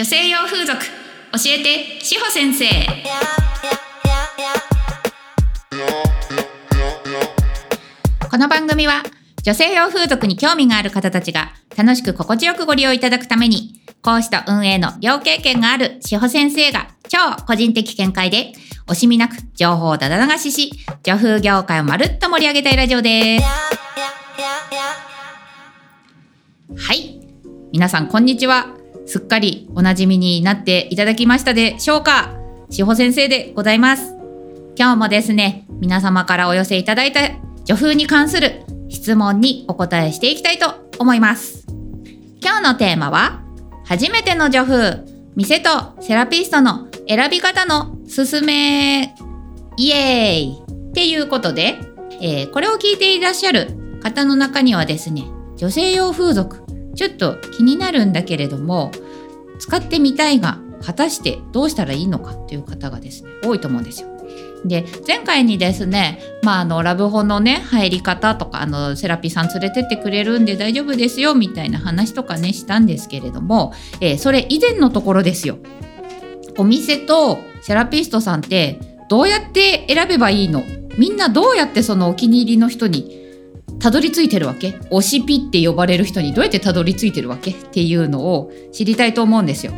女性用風俗。教えて志保先生。この番組は女性用風俗に興味がある方たちが楽しく心地よくご利用いただくために講師と運営の両経験がある志保先生が超個人的見解で惜しみなく情報をだだ流しし女風業界をまるっと盛り上げたいラジオです。はい。皆さんこんにちは。すっかりおなじみになっていただきましたでしょうか？志保先生でございます。今日もですね皆様からお寄せいただいた女風に関する質問にお答えしていきたいと思います。今日のテーマは初めての女風店とセラピストの選び方のすすめイエーイ。っていうことで、えー、これを聞いていらっしゃる方の中にはですね女性用風俗ちょっと気になるんだけれども使ってみたいが果たしてどうしたらいいのかという方がですね多いと思うんですよ。で前回にですね、まあ、あのラブホのね入り方とかあのセラピーさん連れてってくれるんで大丈夫ですよみたいな話とかねしたんですけれども、えー、それ以前のところですよ。お店とセラピストさんってどうやって選べばいいの？みんなどうやってそのお気に入りの人にたどり着いてるわけ？推しピって呼ばれる人にどうやってたどり着いてるわけ？っていうのを知りたいと思うんですよ。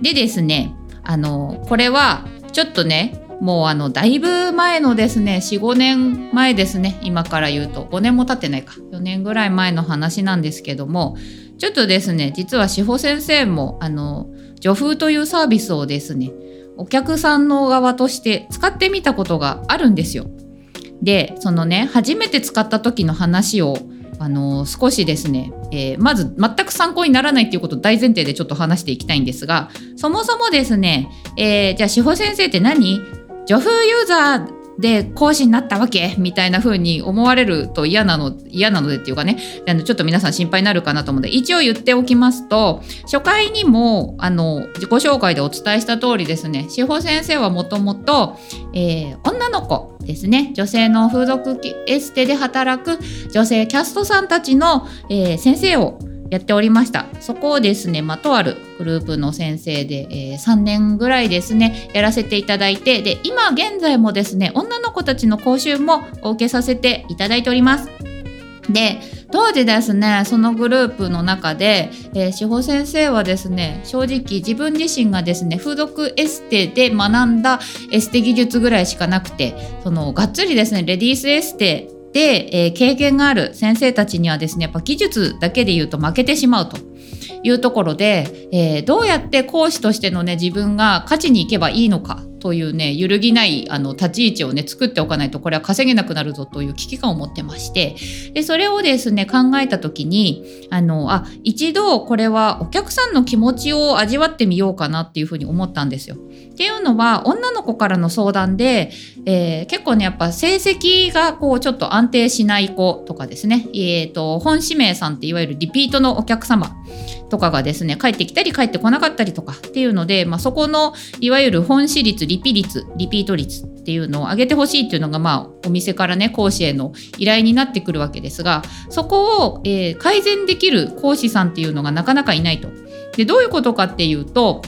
でですねあのこれはちょっとねもうあのだいぶ前のですね45年前ですね今から言うと5年も経ってないか4年ぐらい前の話なんですけどもちょっとですね実は志保先生もあの女風というサービスをですねお客さんの側として使ってみたことがあるんですよ。でそのね初めて使った時の話をあの少しですね、えー、まず全く参考にならないっていうことを大前提でちょっと話していきたいんですがそもそもですね、えー、じゃあ志保先生って何？女風ユーザーで講師になったわけみたいな風に思われると嫌なの嫌なのでっていうかね。あのちょっと皆さん心配になるかなと思うので一応言っておきますと初回にもあの自己紹介でお伝えした通りですね志保先生はもともと女の子ですね。女性の風俗エステで働く女性キャストさんたちの、えー、先生をやっておりました。そこをですね、まあ、とあるグループの先生で、えー、3年ぐらいですねやらせていただいてで今現在もですね女の子たちの講習もお受けさせていただいております。で当時ですねそのグループの中で、えー、志保先生はですね正直自分自身がですね風俗エステで学んだエステ技術ぐらいしかなくてそのがっつりですねレディースエステで、えー、経験がある先生たちにはですねやっぱ技術だけで言うと負けてしまうというところで、えー、どうやって講師としてのね自分が勝ちに行けばいいのかというね揺るぎないあの立ち位置をね作っておかないとこれは稼げなくなるぞという危機感を持ってまして。でそれをですね考えた時にあのあ一度これはお客さんの気持ちを味わってみようかなっていうふうに思ったんですよ。っていうのは女の子からの相談で、えー、結構ねやっぱ成績がこうちょっと安定しない子とかですね、えーと、本指名さんっていわゆるリピートのお客様。とかがですね帰ってきたり帰ってこなかったりとかっていうので、まあ、そこのいわゆる本私率リピ率リピート率っていうのを上げてほしいっていうのがまあお店からね講師への依頼になってくるわけですがそこを、えー、改善できる講師さんっていうのがなかなかいないと。でどういうことかっていうと、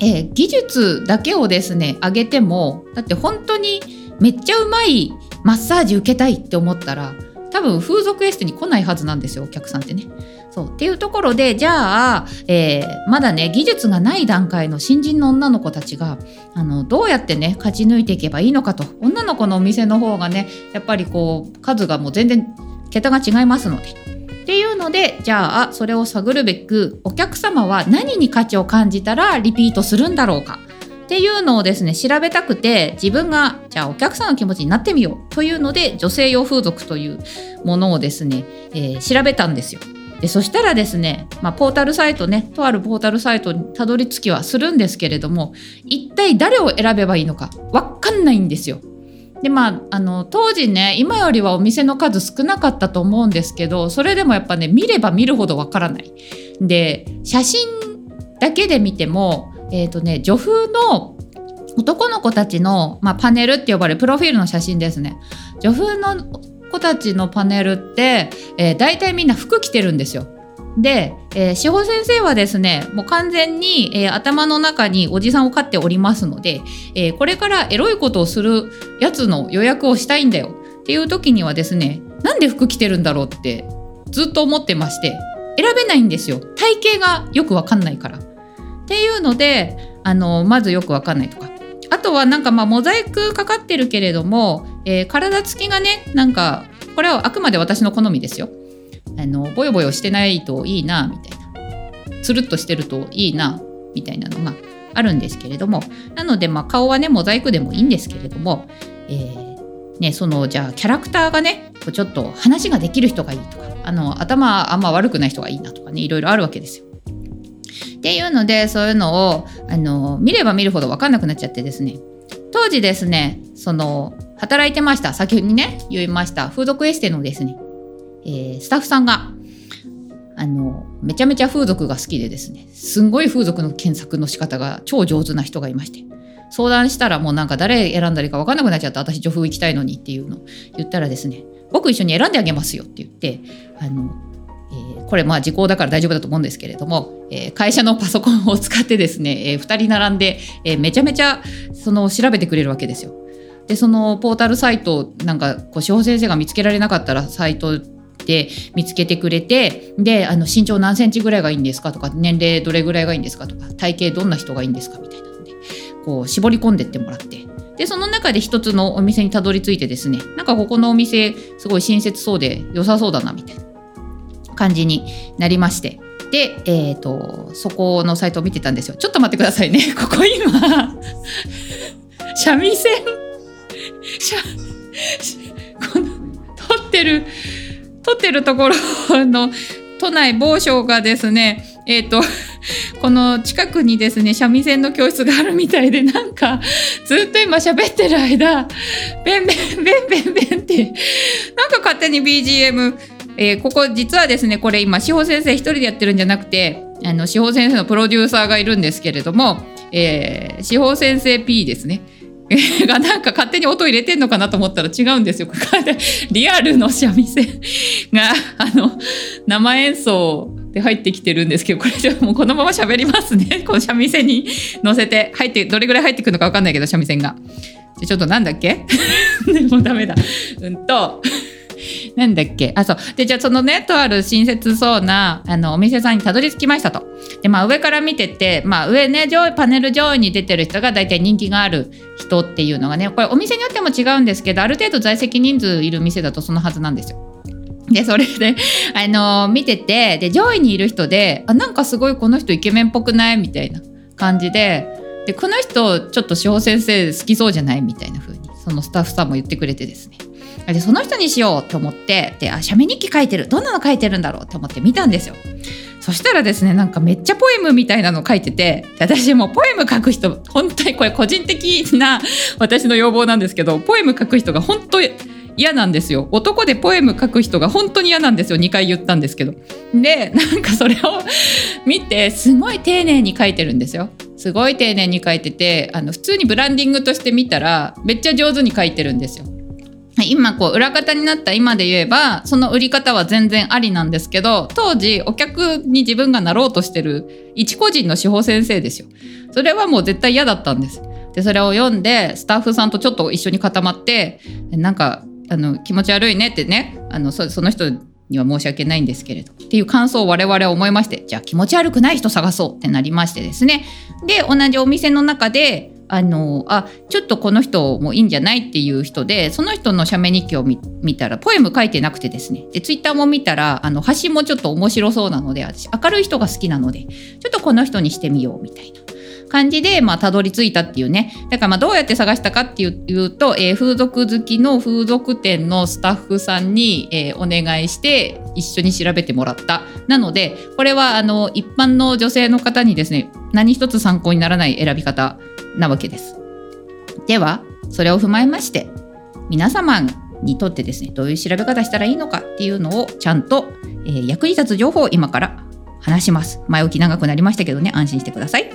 えー、技術だけをですね上げてもだって本当にめっちゃうまいマッサージ受けたいって思ったら多分風俗エステに来ないはずなんですよお客さんってね。そうっていうところでじゃあ、えー、まだね技術がない段階の新人の女の子たちがあのどうやってね勝ち抜いていけばいいのかと女の子のお店の方がねやっぱりこう数がもう全然桁が違いますので。っていうのでじゃあそれを探るべくお客様は何に価値を感じたらリピートするんだろうかっていうのをですね調べたくて自分がじゃあお客さんの気持ちになってみようというので女性用風俗というものをですね、えー、調べたんですよ。でそしたらですね、まあ、ポータルサイトねとあるポータルサイトにたどり着きはするんですけれども一体誰を選べばいいのか分かんないんですよ。でまあ、あの当時ね今よりはお店の数少なかったと思うんですけどそれでもやっぱね見れば見るほどわからない。で写真だけで見てもえ、ー、とね女風の男の子たちの、まあ、パネルって呼ばれるプロフィールの写真ですね女風の子たちのパネルって、えー、大体みんな服着てるんですよ。で、えー、志保先生はですねもう完全に、えー、頭の中におじさんを飼っておりますので、えー、これからエロいことをするやつの予約をしたいんだよ。っていう時にはですねなんで服着てるんだろうってずっと思ってまして選べないんですよ。体型がよくわかんないから。っていうのであのまずよくわかんないとか。あとはなんかまあモザイクかかってるけれども、えー、体つきがねなんかこれはあくまで私の好みですよ。あのボヨボヨしてないといいなみたいなつるっとしてるといいなみたいなのがあるんですけれどもなのでまあ顔はねモザイクでもいいんですけれども、えー、ね、そのじゃあキャラクターがねちょっと話ができる人がいいとかあの頭あんま悪くない人がいいなとかねいろいろあるわけですよ。っていうのでそういうのをあの見れば見るほど分かんなくなっちゃってですね。当時ですねその働いてました先にね言いました風俗エステのですね、えー、スタッフさんがあのめちゃめちゃ風俗が好きでですねすんごい風俗の検索の仕方が超上手な人がいまして相談したらもうなんか誰選んだりか分かんなくなっちゃった私女風行きたいのにっていうのを言ったらですね僕一緒に選んであげますよって言ってあの、これまあ時効だから大丈夫だと思うんですけれども、えー、会社のパソコンを使ってですね、えー、2人並んで、えめちゃめちゃその調べてくれるわけですよ。でそのポータルサイトなんかこう志保先生が見つけられなかったらサイトで見つけてくれてであの身長何センチぐらいがいいんですかとか年齢どれぐらいがいいんですかとか体型どんな人がいいんですかみたいなのでこう絞り込んでってもらってでその中で一つのお店にたどり着いてですねなんかここのお店すごい親切そうで良さそうだなみたいな感じになりまして。で、えーと、そこのサイトを見てたんですよ。ちょっと待ってくださいね。ここ今 三味線？この撮ってる撮ってるところの都内某所がですねえっ、ー、とこの近くにですね三味線の教室があるみたいでなんかずっと今喋ってる間ベンベンベンベンベンってなんか勝手に BGM えー、ここ実はですねこれ今志保先生一人でやってるんじゃなくてあの志保先生のプロデューサーがいるんですけれども、えー、志保先生 P ですね がなんか勝手に音入れてんのかなと思ったら違うんですよ。リアルの三味線 があの生演奏で入ってきてるんですけどこれじゃもうこのまま喋りますねこの三味線に乗せて入ってどれぐらい入ってくるのか分かんないけど三味線が。じゃちょっとなんだっけ？もうダメだ。うんとなんだっけ？あそう。でじゃあそのねとある親切そうなあのお店さんにたどり着きましたと。でまあ上から見ててまあ上ね上位パネル上位に出てる人が大体人気がある人っていうのがねこれお店によっても違うんですけどある程度在籍人数いる店だとそのはずなんですよ。で、それで、あのー、見てて、で、上位にいる人で、あ、なんかすごいこの人イケメンっぽくない？みたいな感じで、で、この人ちょっと志保先生好きそうじゃない？みたいな風に、そのスタッフさんも言ってくれてですね。でその人にしようと思ってであ写メ日記書いてる。どんなの書いてるんだろう？と思って見たんですよ。そしたらですねなんかめっちゃポエムみたいなの書いてて私もポエム書く人本当にこれ個人的な私の要望なんですけどポエム書く人が本当嫌なんですよ。男でポエム書く人が本当に嫌なんですよ。2回言ったんですけど。でなんかそれを見てすごい丁寧に書いてるんですよ。すごい丁寧に書いててあの普通にブランディングとして見たらめっちゃ上手に書いてるんですよ。今こう裏方になった今で言えばその売り方は全然ありなんですけど当時お客に自分がなろうとしてる一個人の司法先生ですよ。それはもう絶対嫌だったんです。でそれを読んでスタッフさんとちょっと一緒に固まってなんかあの気持ち悪いねってねあのその人には申し訳ないんですけれどっていう感想を我々は思いましてじゃあ気持ち悪くない人探そうってなりましてですね。で同じお店の中であのあちょっとこの人もいいんじゃないっていう人でその人の写メ日記を見たらポエム書いてなくてですねでツイッターも見たらあの端もちょっと面白そうなので私明るい人が好きなのでちょっとこの人にしてみようみたいな感じで、まあ、たどり着いたっていうね。だから、まあ、どうやって探したかっていうと、えー、風俗好きの風俗店のスタッフさんに、えー、お願いして、一緒に調べてもらった。なので、これは、あの、一般の女性の方にですね、何一つ参考にならない選び方なわけです。ではそれを踏まえまして皆様にとってですねどういう調べ方したらいいのかっていうのをちゃんと、えー、役に立つ情報を今から話します。前置き長くなりましたけどね安心してください。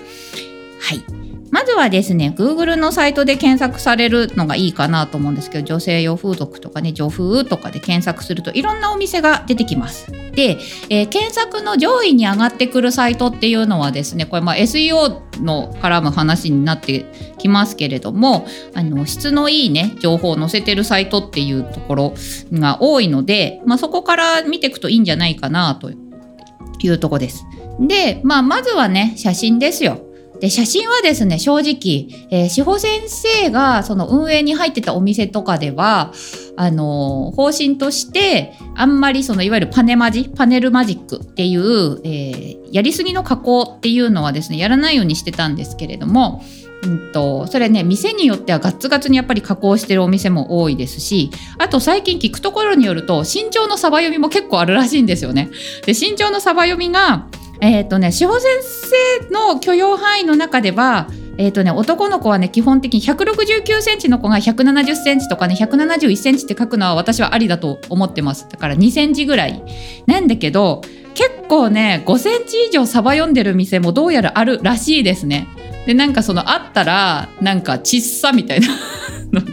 はい。まずはですね Google のサイトで検索されるのがいいかなと思うんですけど女性用風俗とかね女風とかで検索するといろんなお店が出てきますで、えー、検索の上位に上がってくるサイトっていうのはですねこれま SEO の絡む話になってきますけれどもあの質のいいね情報を載せてるサイトっていうところが多いので、まあ、そこから見ていくといいんじゃないかなというとこです。で、まあ、まずはね写真ですよ。で写真はですね正直、えー、志保先生がその運営に入ってたお店とかではあのー、方針としてあんまりそのいわゆるパネマジパネルマジックっていう、えー、やりすぎの加工っていうのはですねやらないようにしてたんですけれどもうんと、それね店によってはガッツガツにやっぱり加工してるお店も多いですしあと最近聞くところによると身長のサバ読みも結構あるらしいんですよね。で身長のサバ読みがえっ、ー、とね志保先生の許容範囲の中ではえーとね、男の子はね基本的に169センチの子が170センチとかね171センチって書くのは私はありだと思ってます。だから2センチぐらい。なんだけど結構ね5センチ以上サバ読んでる店もどうやらあるらしいですね。でなんかそのあったらなんかちっさみたいな のが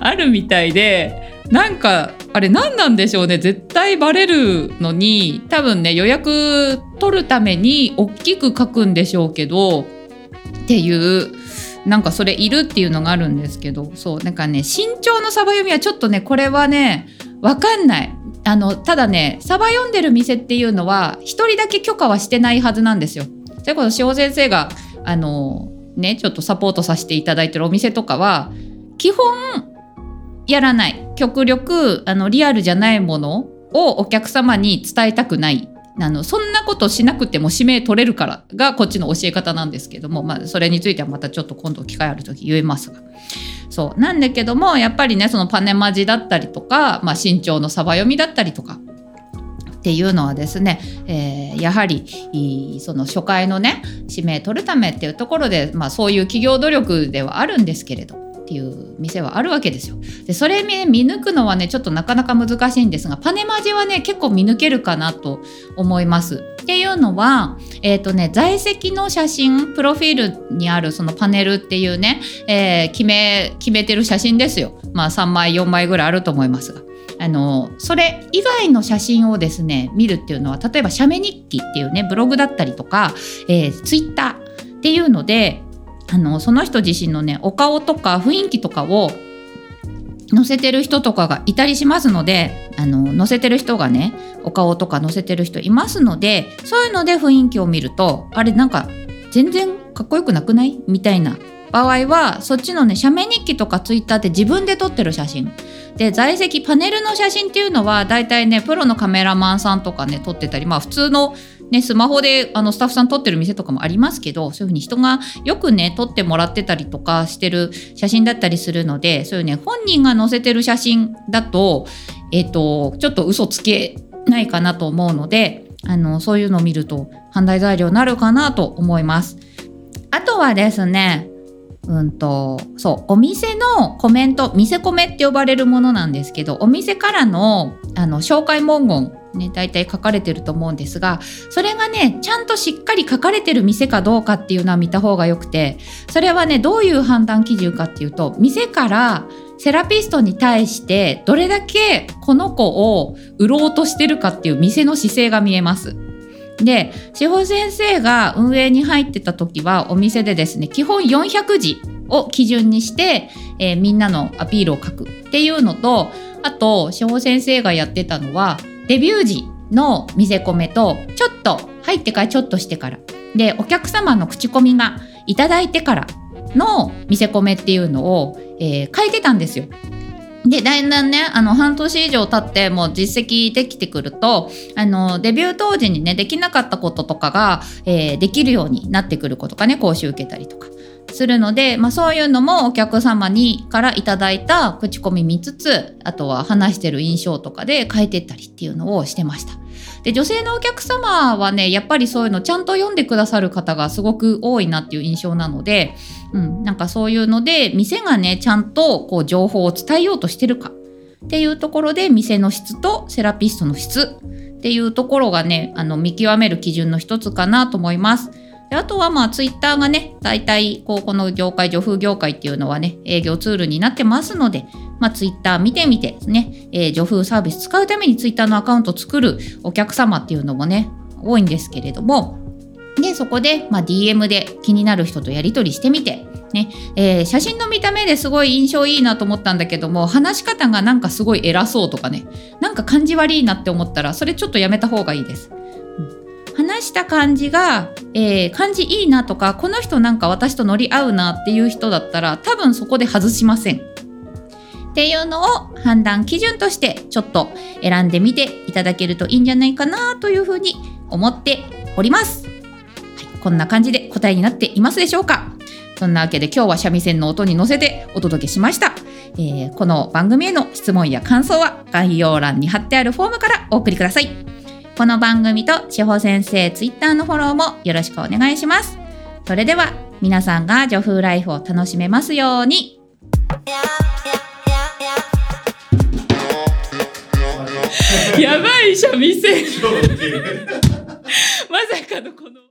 あるみたいでなんかあれ何なんでしょうね。絶対バレるのに多分ね予約取るために大きく書くんでしょうけどっていうなんかそれいるっていうのがあるんですけどそうなんかね身長のサバ読みはちょっとねこれはね分かんない。あのただねサバ読んでる店っていうのは1人だけ許可はしてないはずなんですよ。それこそ塩先生があのねちょっとサポートさせていただいてるお店とかは基本やらない。極力あのリアルじゃないものをお客様に伝えたくない。あのそんなことしなくても指名取れるからがこっちの教え方なんですけども、まあ、それについてはまたちょっと今度機会ある時言えますが。そう。なんだけどもやっぱりねそのパネマジだったりとか、まあ、身長のサバ読みだったりとか。っていうのはですね、えー、やはりその初回のね指名取るためっていうところで、まあ、そういう企業努力ではあるんですけれどっていう店はあるわけですよ。でそれ見抜くのはねちょっとなかなか難しいんですがパネマジはね結構見抜けるかなと思います。っていうのは、えっ、ー、とね、在籍の写真プロフィールにあるそのパネルっていうね、えー、決め決めてる写真ですよ。まあ3枚4枚ぐらいあると思いますが。あのそれ以外の写真をですね見るっていうのは例えば写メ日記っていうねブログだったりとか、えー、ツイッターっていうのであのその人自身のねお顔とか雰囲気とかを載せてる人とかがいたりしますのであの載せてる人がねお顔とか載せてる人いますのでそういうので雰囲気を見るとあれなんか全然かっこよくなくない？みたいな。場合はそっちのね写メ日記とかツイッターって自分で撮ってる写真。で在籍パネルの写真っていうのは大体ねプロのカメラマンさんとかね撮ってたりまあ普通のね、スマホであのスタッフさん撮ってる店とかもありますけどそういうふうに人がよくね撮ってもらってたりとかしてる写真だったりするのでそういうね本人が載せてる写真だと,、えーと、ちょっと嘘つけないかなと思うのであのそういうのを見ると判断材料になるかなと思います。あとはですねうんとそうお店のコメント店コメって呼ばれるものなんですけどお店からのあの紹介文言ね、大体書かれてると思うんですがそれがねちゃんとしっかり書かれてる店かどうかっていうのは見た方がよくてそれはねどういう判断基準かっていうと店からセラピストに対してどれだけこの子を売ろうとしてるかっていう店の姿勢が見えます。で志保先生が運営に入ってた時はお店でですね基本400字を基準にして、えー、みんなのアピールを書くっていうのとあと志保先生がやってたのはデビュー時の見せ込めとちょっと入ってからちょっとしてからでお客様の口コミがいただいてからの見せ込めっていうのを、えー、書いてたんですよ。でだんだんねあの半年以上経ってもう実績できてくるとあのデビュー当時にねできなかったこととかが、えー、できるようになってくることかね講習受けたりとか。するので、まあ、そういうのもお客様にからいただいた口コミ見つつあとは話してる印象とかで変えてったりっていうのをしてました。で女性のお客様はねやっぱりそういうのちゃんと読んでくださる方がすごく多いなっていう印象なので、うん、なんかそういうので店がねちゃんとこう情報を伝えようとしてるかっていうところで店の質とセラピストの質っていうところがねあの見極める基準の一つかなと思います。であとはまあツイッターがね大体こうこの業界女風業界っていうのはね営業ツールになってますので、まあ、ツイッター見てみてね、えー、女風サービス使うためにツイッターのアカウント作るお客様っていうのもね多いんですけれどもでそこで、まあ、DM で気になる人とやり取りしてみてねえー、写真の見た目ですごい印象いいなと思ったんだけども話し方がなんかすごい偉そうとかねなんか感じ悪いなって思ったらそれちょっとやめた方がいいです。した感じが、えー、感じいいなとかこの人なんか私と乗り合うなっていう人だったら多分そこで外しません。っていうのを判断基準としてちょっと選んでみていただけるといいんじゃないかなというふうに思っております。はい、こんな感じで答えになっていますでしょうかそんなわけで今日は三味線の音に乗せてお届けしました。えー、この番組への質問や感想は概要欄に貼ってあるフォームからお送りください。この番組と志保先生ツイッターのフォローもよろしくお願いします。それでは皆さんが女風ライフを楽しめますように。やばい三味線まさかのこの